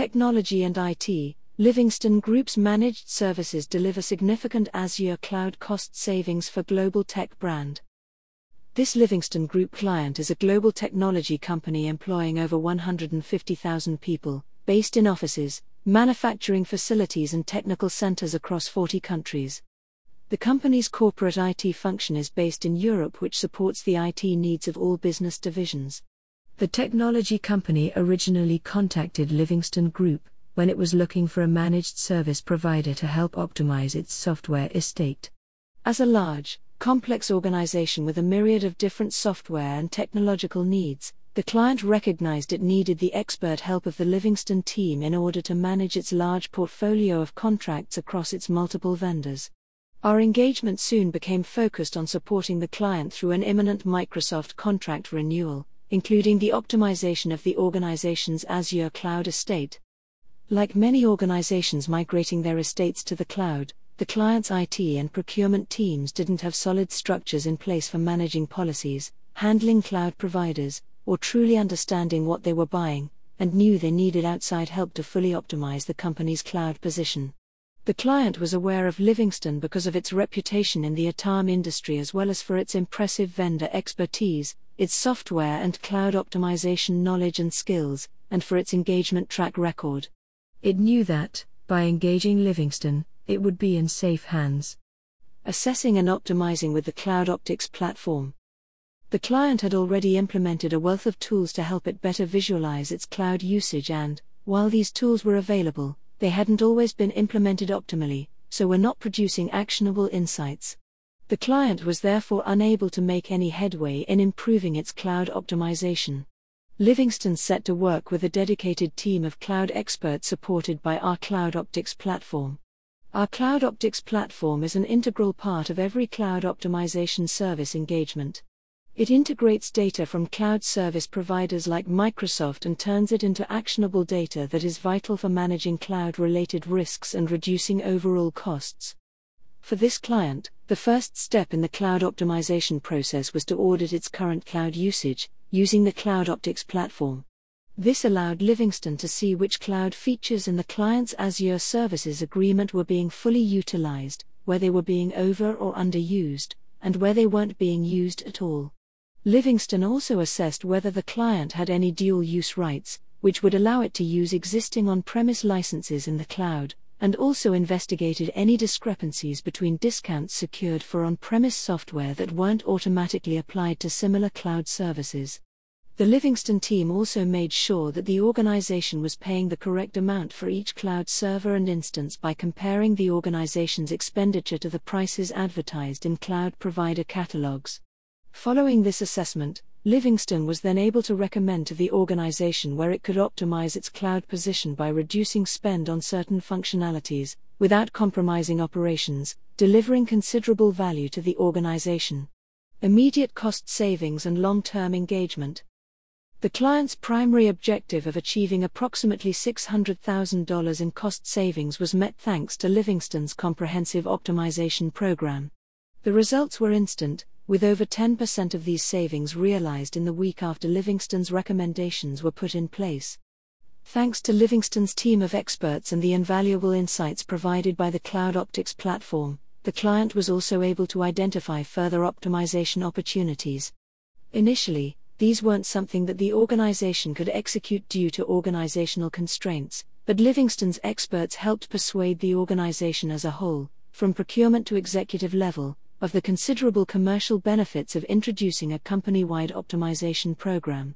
technology and IT, Livingston Group's managed services deliver significant Azure cloud cost savings for global tech brand. This Livingston Group client is a global technology company employing over 150,000 people, based in offices, manufacturing facilities, and technical centers across 40 countries. The company's corporate IT function is based in Europe, which supports the IT needs of all business divisions. The technology company originally contacted Livingston Group when it was looking for a managed service provider to help optimize its software estate. As a large, complex organization with a myriad of different software and technological needs, the client recognized it needed the expert help of the Livingston team in order to manage its large portfolio of contracts across its multiple vendors. Our engagement soon became focused on supporting the client through an imminent Microsoft contract renewal, including the optimization of the organization's Azure cloud estate. Like many organizations migrating their estates to the cloud, the client's IT and procurement teams didn't have solid structures in place for managing policies, handling cloud providers, or truly understanding what they were buying, and knew they needed outside help to fully optimize the company's cloud position. The client was aware of Livingston because of its reputation in the ITAM industry as well as for its impressive vendor expertise, its software and cloud optimization knowledge and skills, and for its engagement track record. It knew that, by engaging Livingston, it would be in safe hands. Assessing and optimizing with the Cloud Optics platform. The client had already implemented a wealth of tools to help it better visualize its cloud usage, and, while these tools were available, they hadn't always been implemented optimally, so were not producing actionable insights. The client was therefore unable to make any headway in improving its cloud optimization. Livingston set to work with a dedicated team of cloud experts supported by our Cloud Optics platform. Our Cloud Optics platform is an integral part of every cloud optimization service engagement. It integrates data from cloud service providers like Microsoft and turns it into actionable data that is vital for managing cloud related risks and reducing overall costs. For this client, the first step in the cloud optimization process was to audit its current cloud usage, using the Cloud Optics platform. This allowed Livingston to see which cloud features in the client's Azure Services Agreement were being fully utilized, where they were being over or underused, and where they weren't being used at all. Livingston also assessed whether the client had any dual use rights, which would allow it to use existing on premise licenses in the cloud, and also investigated any discrepancies between discounts secured for on premise software that weren't automatically applied to similar cloud services. The Livingston team also made sure that the organization was paying the correct amount for each cloud server and instance by comparing the organization's expenditure to the prices advertised in cloud provider catalogs. Following this assessment, Livingston was then able to recommend to the organization where it could optimize its cloud position by reducing spend on certain functionalities, without compromising operations, delivering considerable value to the organization. Immediate cost savings and long term engagement. The client's primary objective of achieving approximately $600,000 in cost savings was met thanks to Livingston's comprehensive optimization program. The results were instant, with over 10% of these savings realized in the week after Livingston's recommendations were put in place. Thanks to Livingston's team of experts and the invaluable insights provided by the Cloud Optics platform, the client was also able to identify further optimization opportunities. Initially, these weren't something that the organization could execute due to organizational constraints, but Livingston's experts helped persuade the organization as a whole, from procurement to executive level, of the considerable commercial benefits of introducing a company wide optimization program.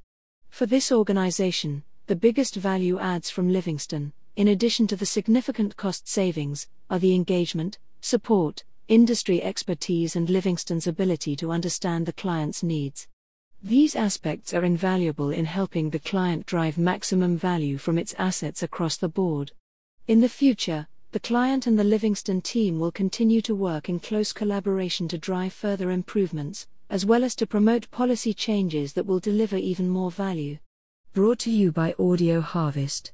For this organization, the biggest value adds from Livingston, in addition to the significant cost savings, are the engagement, support, industry expertise, and Livingston's ability to understand the client's needs. These aspects are invaluable in helping the client drive maximum value from its assets across the board. In the future, the client and the Livingston team will continue to work in close collaboration to drive further improvements, as well as to promote policy changes that will deliver even more value. Brought to you by Audio Harvest.